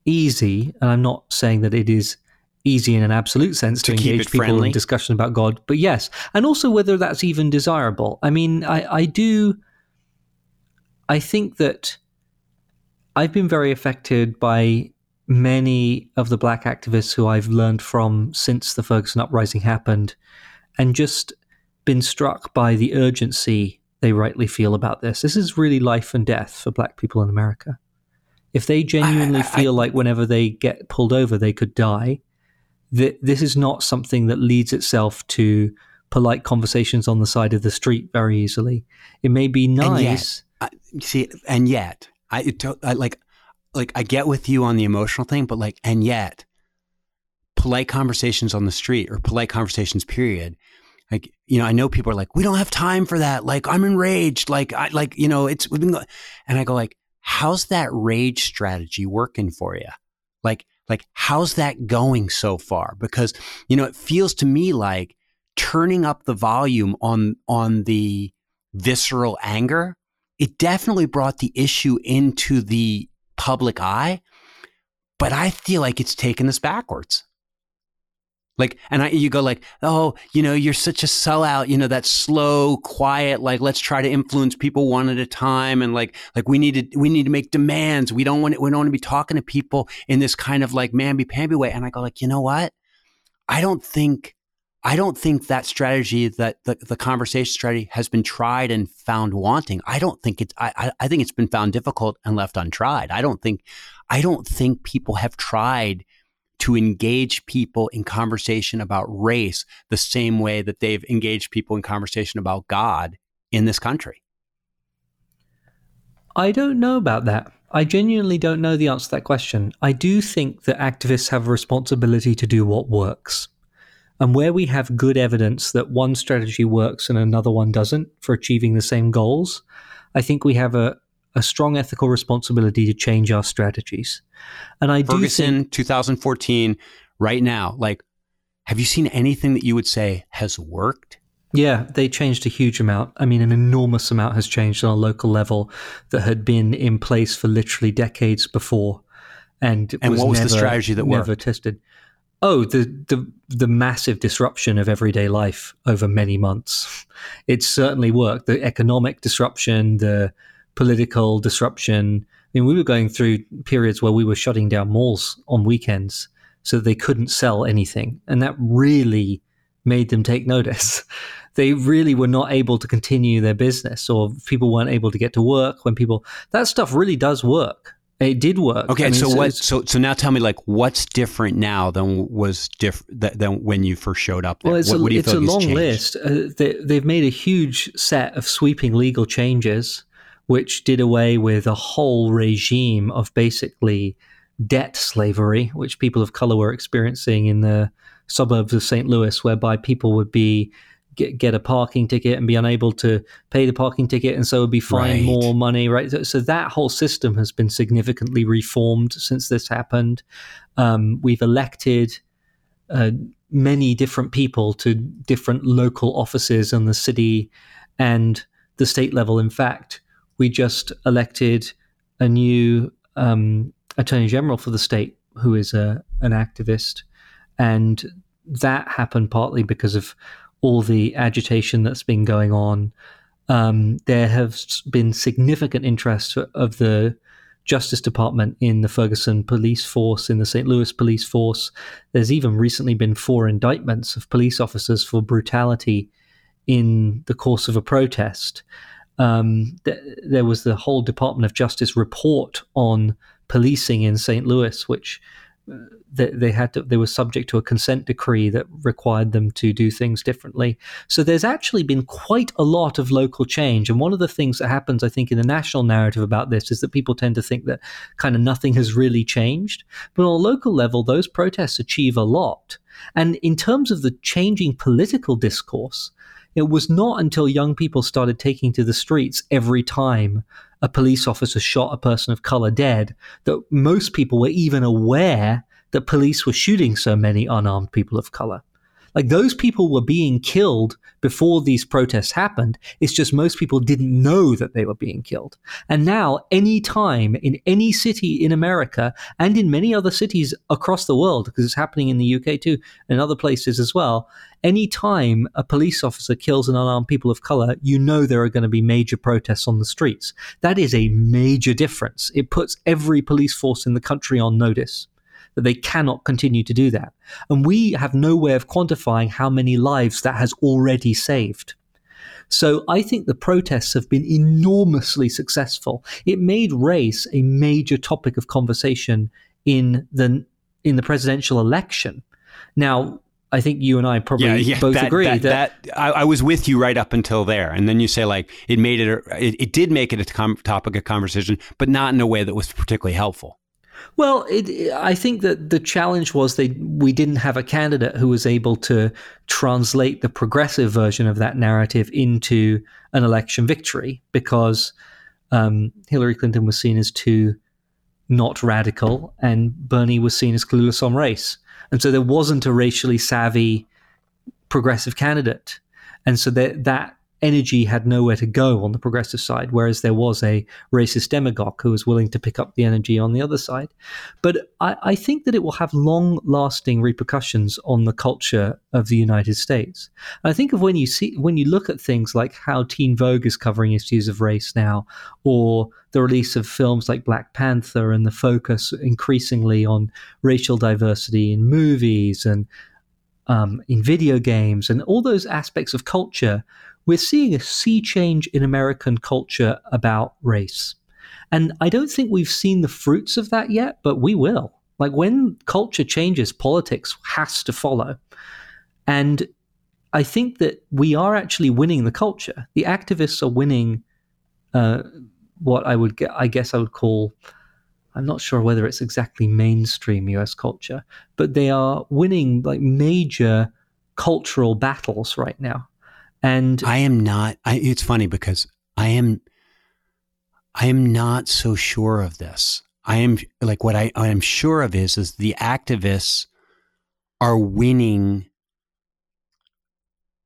easy, and I'm not saying that it is easy in an absolute sense to, To engage people friendly. in discussion about God. But yes, and also whether that's even desirable. I mean, I, I do. I think that I've been very affected by many of the black activists who I've learned from since the Ferguson uprising happened, and just been struck by the urgency they rightly feel about this. This is really life and death for black people in America. If they genuinely I- I- feel like whenever they get pulled over, they could die, th- this is not something that leads itself to polite conversations on the side of the street very easily. It may be And yet- nice. I, see, and yet, I, I like, like I get with you on the emotional thing, but like, and yet, polite conversations on the street or polite conversations, period. Like, you know, I know people are like, we don't have time for that. Like, I'm enraged. Like, I like, you know, it's we've been, go-" and I go like, how's that rage strategy working for you? Like, like, how's that going so far? Because you know, it feels to me like turning up the volume on on the visceral anger it definitely brought the issue into the public eye, but I feel like it's taken us backwards. Like, and I, you go like, oh, you know, you're such a sellout, you know, that slow, quiet, like, let's try to influence people one at a time. And like, like we need to, we need to make demands. We don't want to, we don't want to be talking to people in this kind of like mamby-pamby way. And I go like, you know what? I don't think, I don't think that strategy, that the, the conversation strategy has been tried and found wanting. I don't think it's, I, I- think it's been found difficult and left untried. I don't think, I don't think people have tried to engage people in conversation about race the same way that they've engaged people in conversation about God in this country. I don't know about that. I genuinely don't know the answer to that question. I do think that activists have a responsibility to do what works. And where we have good evidence that one strategy works and another one doesn't for achieving the same goals, I think we have a, a strong ethical responsibility to change our strategies. And I do think Ferguson, 2014, right now, like, have you seen anything that you would say has worked? Yeah, they changed a huge amount. I mean, an enormous amount has changed on a local level that had been in place for literally decades before, and And what was the strategy that never worked? tested? Oh, the the the massive disruption of everyday life over many months. It certainly worked. The economic disruption, the political disruption. I mean, we were going through periods where we were shutting down malls on weekends so they couldn't sell anything, and that really made them take notice. *laughs* They really were not able to continue their business, or people weren't able to get to work when people. That stuff really does work. It did work. Okay, I mean, so what? So so now tell me, like, what's different now than was different than when you first showed up? There? Well, it's what, a, what it's a long list. Uh, they, they've made a huge set of sweeping legal changes, which did away with a whole regime of basically debt slavery, which people of color were experiencing in the suburbs of St. Louis, whereby people would be get, get a parking ticket and be unable to pay the parking ticket, and so would be fined Right. more money. Right. So, so that whole system has been significantly reformed since this happened. Um, we've elected uh, many different people to different local offices in the city and the state level. In fact, we just elected a new um, attorney general for the state who is a, an activist. And that happened partly because of all the agitation that's been going on. Um, there has been significant interest of the Justice Department in the Ferguson police force, in the St. Louis police force. There's even recently been four indictments of police officers for brutality in the course of a protest. Um, th- there was the whole Department of Justice report on policing in St. Louis, which they, they had to, they were subject to a consent decree that required them to do things differently. So there's actually been quite a lot of local change. And one of the things that happens, I think, in the national narrative about this is that people tend to think that kind of nothing has really changed. But on a local level, those protests achieve a lot. And in terms of the changing political discourse, it was not until young people started taking to the streets every time a police officer shot a person of color dead that most people were even aware that police were shooting so many unarmed people of color. Like those people were being killed before these protests happened. It's just most people didn't know that they were being killed. And now, any time in any city in America and in many other cities across the world, because it's happening in the UK too and other places as well, any time a police officer kills an unarmed people of color, you know there are going to be major protests on the streets. That is a major difference. It puts every police force in the country on notice that they cannot continue to do that. And we have no way of quantifying how many lives that has already saved. So I think the protests have been enormously successful. It made race a major topic of conversation in the in the presidential election. Now, I think you and I probably yeah, yeah, both that, agree that, that, that I, I, was with you right up until there, and then you say like it made it, it, it did make it a com- topic of conversation, but not in a way that was particularly helpful. Well, it, I think that the challenge was they we didn't have a candidate who was able to translate the progressive version of that narrative into an election victory because um, Hillary Clinton was seen as too not radical, and Bernie was seen as clueless on race. And so there wasn't a racially savvy progressive candidate. And so that, that energy had nowhere to go on the progressive side, whereas there was a racist demagogue who was willing to pick up the energy on the other side. But I, I think that it will have long lasting repercussions on the culture of the United States. I think of when you see when you look at things like how Teen Vogue is covering issues of race now, or the release of films like Black Panther and the focus increasingly on racial diversity in movies and um, in video games and all those aspects of culture, we're seeing a sea change in American culture about race. And I don't think we've seen the fruits of that yet, but we will. Like when culture changes, politics has to follow. And I think that we are actually winning the culture. The activists are winning uh, what I would get, I guess I would call, I'm not sure whether it's exactly mainstream US culture, but they are winning like major cultural battles right now. And I am not, I, it's funny because I am, I am not so sure of this. I am like what I, I am sure of is, is the activists are winning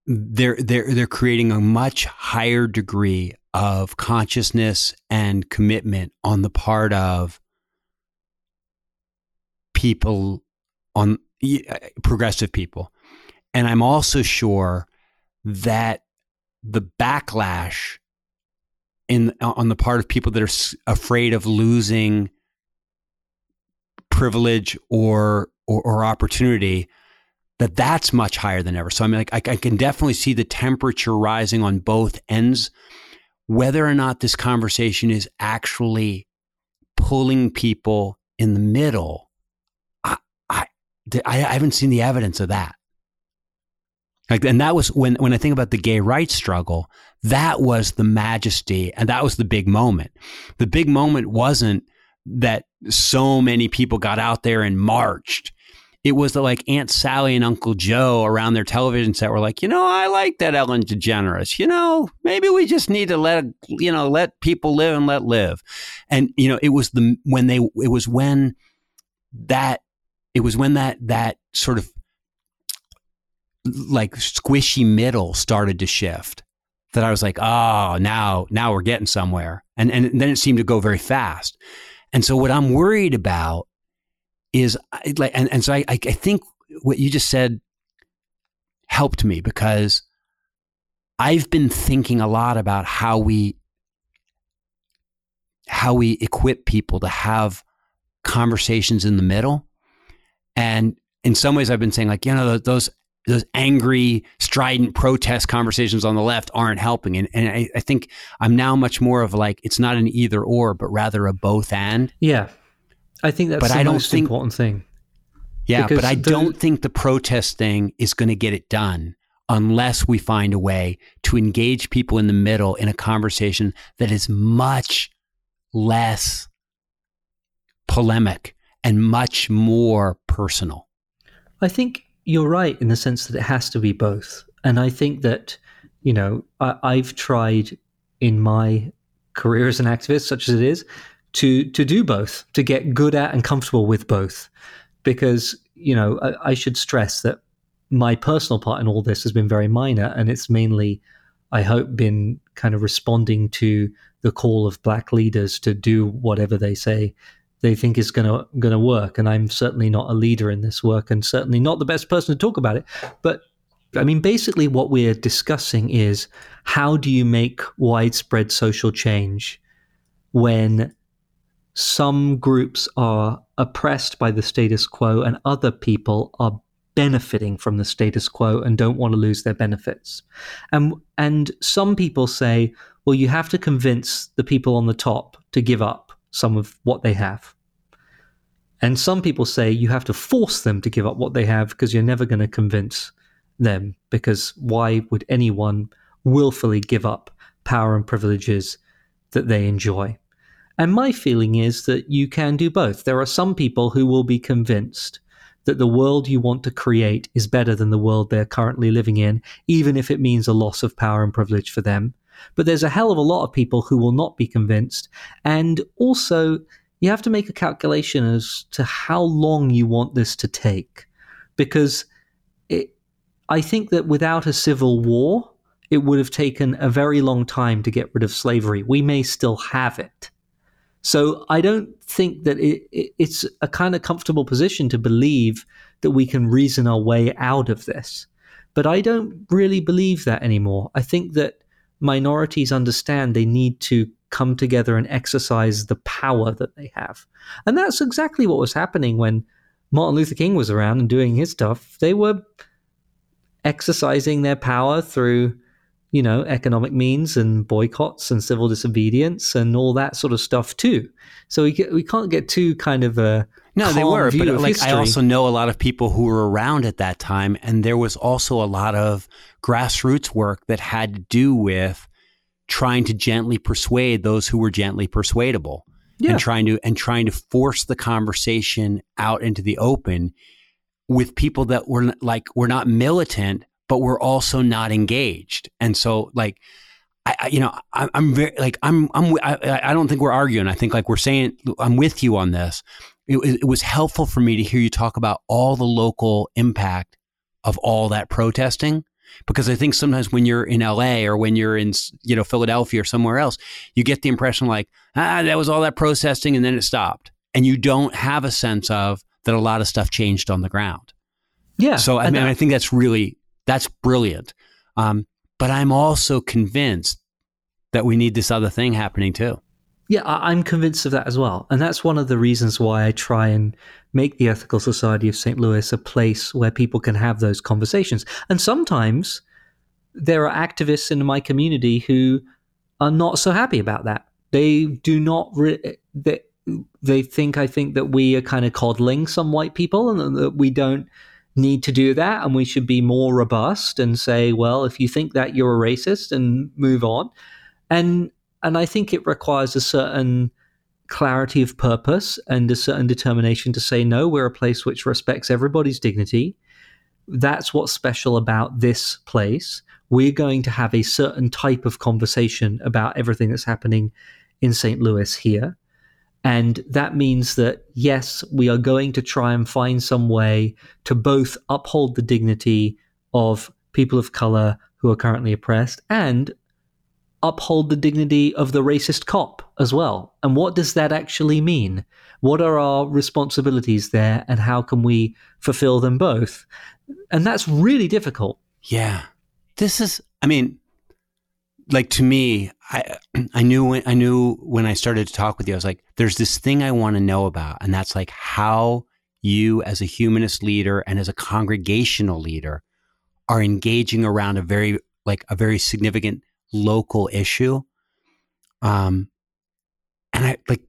they're they're they're creating a much higher degree of consciousness and commitment on the part of people on uh, progressive people and i'm also sure that the backlash in on the part of people that are afraid of losing privilege or, or, or opportunity that that's much higher than ever. So I mean, like I, I can definitely see the temperature rising on both ends. Whether or not this conversation is actually pulling people in the middle, I, I, I haven't seen the evidence of that. Like, and that was when, when I think about the gay rights struggle, that was the majesty and that was the big moment. The big moment wasn't that so many people got out there and marched it was the like Aunt Sally and Uncle Joe around their television set were like, you know, I like that Ellen DeGeneres. You know, maybe we just need to let you know let people live and let live. And you know, it was the when they it was when that it was when that that sort of like squishy middle started to shift that I was like, oh, now now we're getting somewhere. And and then it seemed to go very fast. And so what I'm worried about is like, and, and so I, I think what you just said helped me because I've been thinking a lot about how we how we equip people to have conversations in the middle. And in some ways I've been saying like, you know, those those angry, strident protest conversations on the left aren't helping. And, and I, I think I'm now much more of like, it's not an either or, but rather a both and. Yeah. I think that's but the I don't most think, important thing. Yeah, because but I the, don't think the protest thing is going to get it done unless we find a way to engage people in the middle in a conversation that is much less polemic and much more personal. I think you're right in the sense that it has to be both. And I think that, you know, I, I've tried in my career as an activist, such as it is, to to do both, to get good at and comfortable with both, because you know I, I should stress that my personal part in all this has been very minor, and it's mainly, I hope, been kind of responding to the call of black leaders to do whatever they say they think is going to going to work. And I'm certainly not a leader in this work, and certainly not the best person to talk about it. But I mean, basically, what we're discussing is how do you make widespread social change when some groups are oppressed by the status quo and other people are benefiting from the status quo and don't want to lose their benefits. And and some people say, well, you have to convince the people on the top to give up some of what they have. And some people say you have to force them to give up what they have because you're never going to convince them because why would anyone willfully give up power and privileges that they enjoy? And my feeling is that you can do both. There are some people who will be convinced that the world you want to create is better than the world they're currently living in, even if it means a loss of power and privilege for them. But there's a hell of a lot of people who will not be convinced. And also, you have to make a calculation as to how long you want this to take. Because it, I think that without a civil war, it would have taken a very long time to get rid of slavery. We may still have it. So I don't think that it, it, it's a kind of comfortable position to believe that we can reason our way out of this. But I don't really believe that anymore. I think that minorities understand they need to come together and exercise the power that they have. And that's exactly what was happening when Martin Luther King was around and doing his stuff. They were exercising their power through you know, economic means and boycotts and civil disobedience and all that sort of stuff too. So we we can't get too kind of a no, they were, but like history. I also know a lot of people who were around at that time, and there was also a lot of grassroots work that had to do with trying to gently persuade those who were gently persuadable, yeah. and trying to and trying to force the conversation out into the open with people that were like were not militant but we're also not engaged. And so, like, I, I you know, I, am very like I'm I'm I, I don't think we're arguing. I think like we're saying I'm with you on this. It, it was helpful for me to hear you talk about all the local impact of all that protesting because I think sometimes when you're in LA or when you're in you know Philadelphia or somewhere else, you get the impression like ah that was all that protesting and then it stopped, and you don't have a sense of that a lot of stuff changed on the ground. Yeah. So I mean, I think that's really that's brilliant. Um, but I'm also convinced that we need this other thing happening too. Yeah, I'm convinced of that as well. And that's one of the reasons why I try and make the Ethical Society of St. Louis a place where people can have those conversations. And sometimes there are activists in my community who are not so happy about that. They do not, re- they, they think, I think that we are kind of coddling some white people and that we don't need to do that and we should be more robust and say well if you think that you're a racist and move on and and i think it requires a certain clarity of purpose and a certain determination to say no we're a place which respects everybody's dignity. That's what's special about this place. We're going to have a certain type of conversation about everything that's happening in st louis here. And that means that, yes, we are going to try and find some way to both uphold the dignity of people of color who are currently oppressed and uphold the dignity of the racist cop as well. And what does that actually mean? What are our responsibilities there and how can we fulfill them both? And that's really difficult. Yeah. This is, I mean, like to me, I *clears throat* I knew when I knew when I started to talk with you, I was like, there's this thing I want to know about, and that's like how you as a humanist leader and as a congregational leader are engaging around a very like a very significant local issue. Um and I like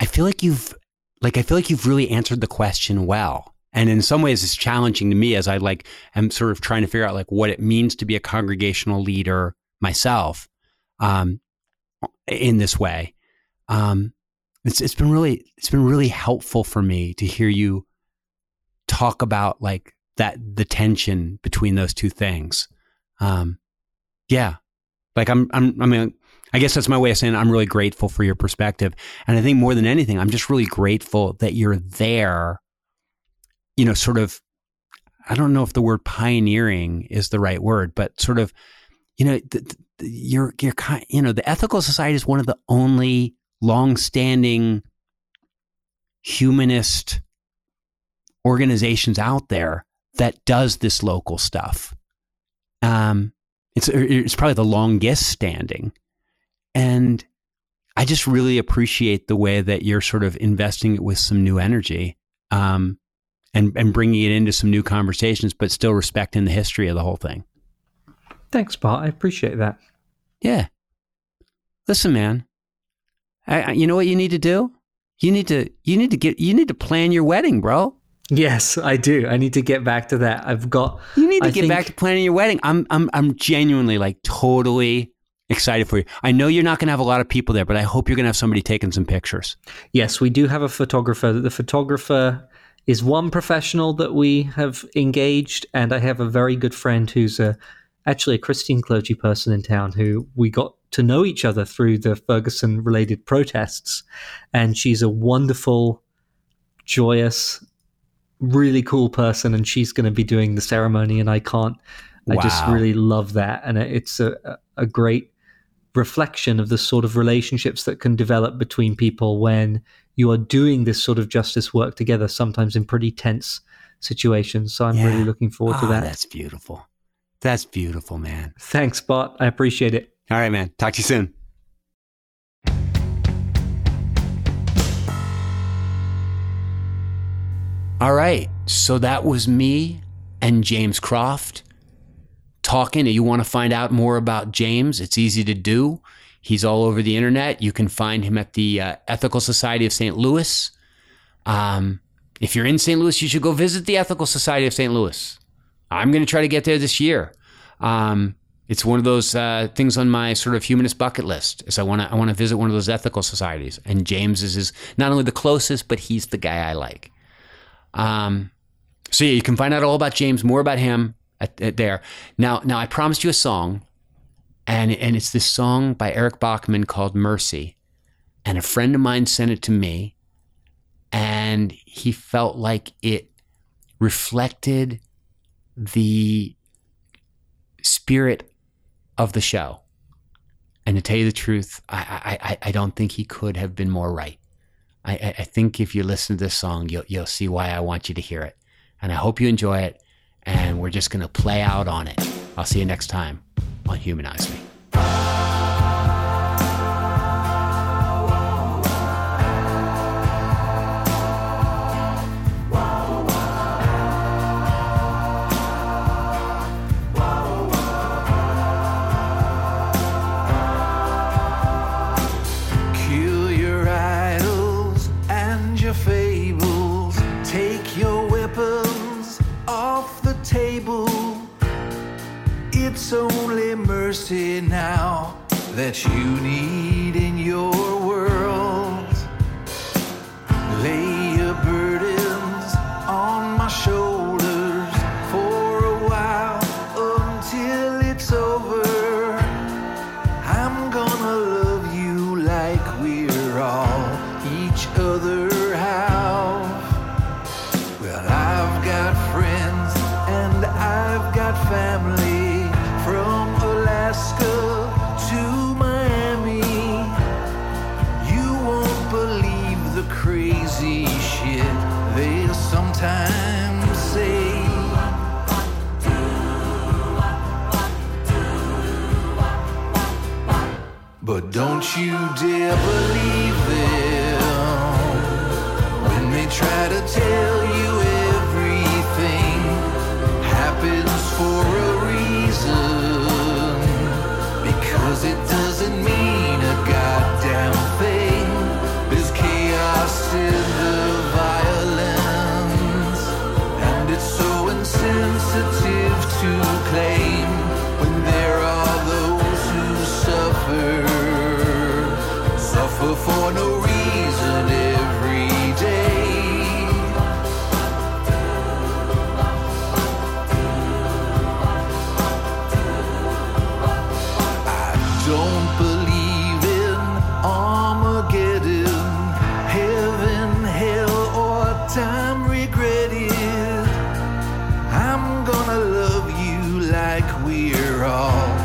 I feel like you've like I feel like you've really answered the question well. And in some ways it's challenging to me as I like am sort of trying to figure out like what it means to be a congregational leader myself um, in this way. Um, it's it's been really it's been really helpful for me to hear you talk about like that the tension between those two things. Um, yeah, like I'm I'm I mean I guess that's my way of saying I'm really grateful for your perspective, and I think more than anything, I'm just really grateful that you're there. You know, sort of I don't know if the word pioneering is the right word, but sort of, you know, the, the, you're you're kind, you know, the Ethical Society is one of the only long-standing humanist organizations out there that does this local stuff. Um, it's it's probably the longest standing, and I just really appreciate the way that you're sort of investing it with some new energy, um, and and bringing it into some new conversations, but still respecting the history of the whole thing. Thanks, Bart. I appreciate that. Yeah. Listen, man. I, I, you know what you need to do? You need to you need to get you need to plan your wedding, bro. Yes, I do. I need to get back to that. I've got. You need to I get think- back to planning your wedding. I'm I'm I'm genuinely like totally excited for you. I know you're not going to have a lot of people there, but I hope you're going to have somebody taking some pictures. Yes, we do have a photographer. The photographer is one professional that we have engaged, and I have a very good friend who's a, actually a Christian clergy person in town who we got to know each other through the Ferguson related protests. And she's a wonderful, joyous, really cool person, and she's going to be doing the ceremony. And I can't, I just really love that. And it's a, a great reflection of the sort of relationships that can develop between people when you are doing this sort of justice work together, sometimes in pretty tense situations. So I'm Yeah. really looking forward to Oh, that. That's beautiful. That's beautiful, man. Thanks, Bart. I appreciate it. All right, man. Talk to you soon. All right. So that was me and James Croft talking. You want to find out more about James? It's easy to do. He's all over the internet. You can find him at the uh, Ethical Society of St. Louis. Um, if you're in St. Louis, you should go visit the Ethical Society of St. Louis. I'm going to try to get there this year. Um, it's one of those uh, things on my sort of humanist bucket list. Is I want to I want to visit one of those ethical societies, and James is, is not only the closest, but he's the guy I like. Um, so yeah, you can find out all about James, more about him at, at there. Now, now I promised you a song, and and it's this song by Eric Bachmann called Mercy, and a friend of mine sent it to me, and he felt like it reflected the spirit of the show. And to tell you the truth, I, I, I- I don't think he could have been more right. I, I- think if you listen to this song, you'll, you'll see why I want you to hear it. And I hope you enjoy it. And we're just going to play out on it. I'll see you next time on Humanize Me. That you need like we're all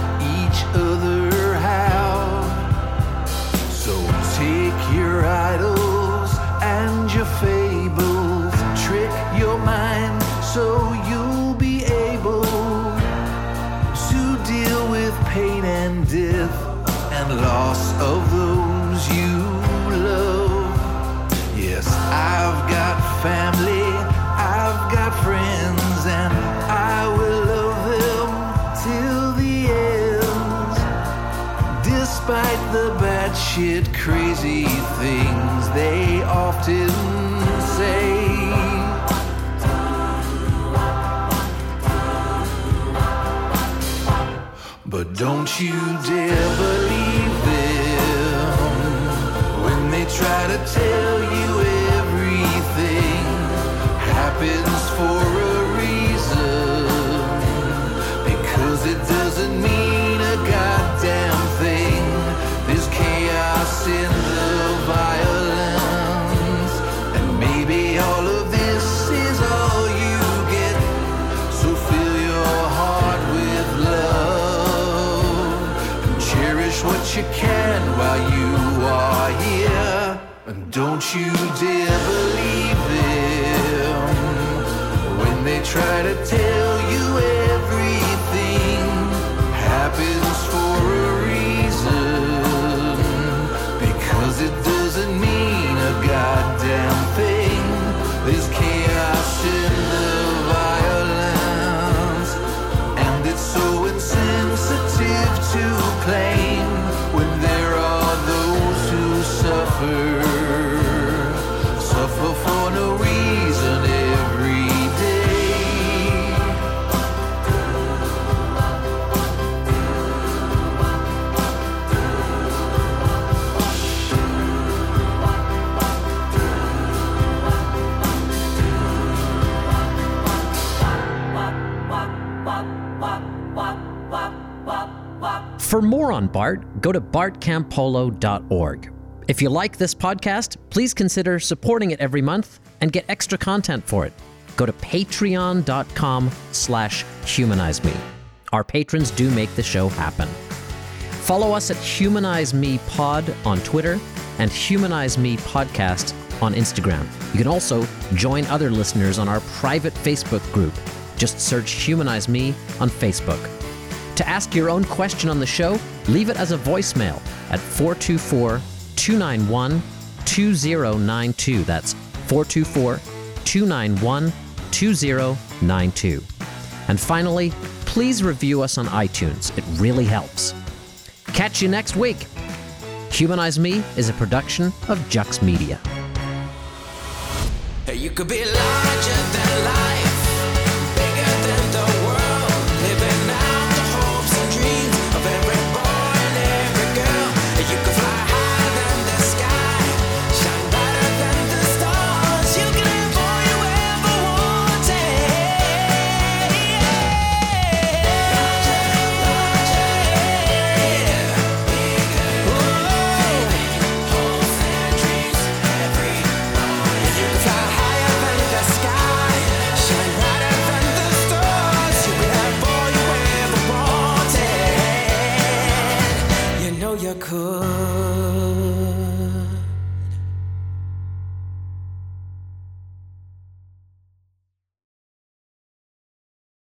you dare believe them. When they try to tell don't you dare believe them. When they try to tell more on Bart, go to bartcampolo.org. If you like this podcast, please consider supporting it every month and get extra content for it. Go to patreon.com slash humanize me. Our patrons do make the show happen. Follow us at Humanize Me Pod on Twitter and Humanize Me Podcast on Instagram. You can also join other listeners on our private Facebook group. Just search Humanize Me on Facebook. To ask your own question on the show, leave it as a voicemail at 424 291 2092. That's 424 291 2092. And finally, please review us on iTunes. It really helps. Catch you next week. Humanize Me is a production of Jux Media. You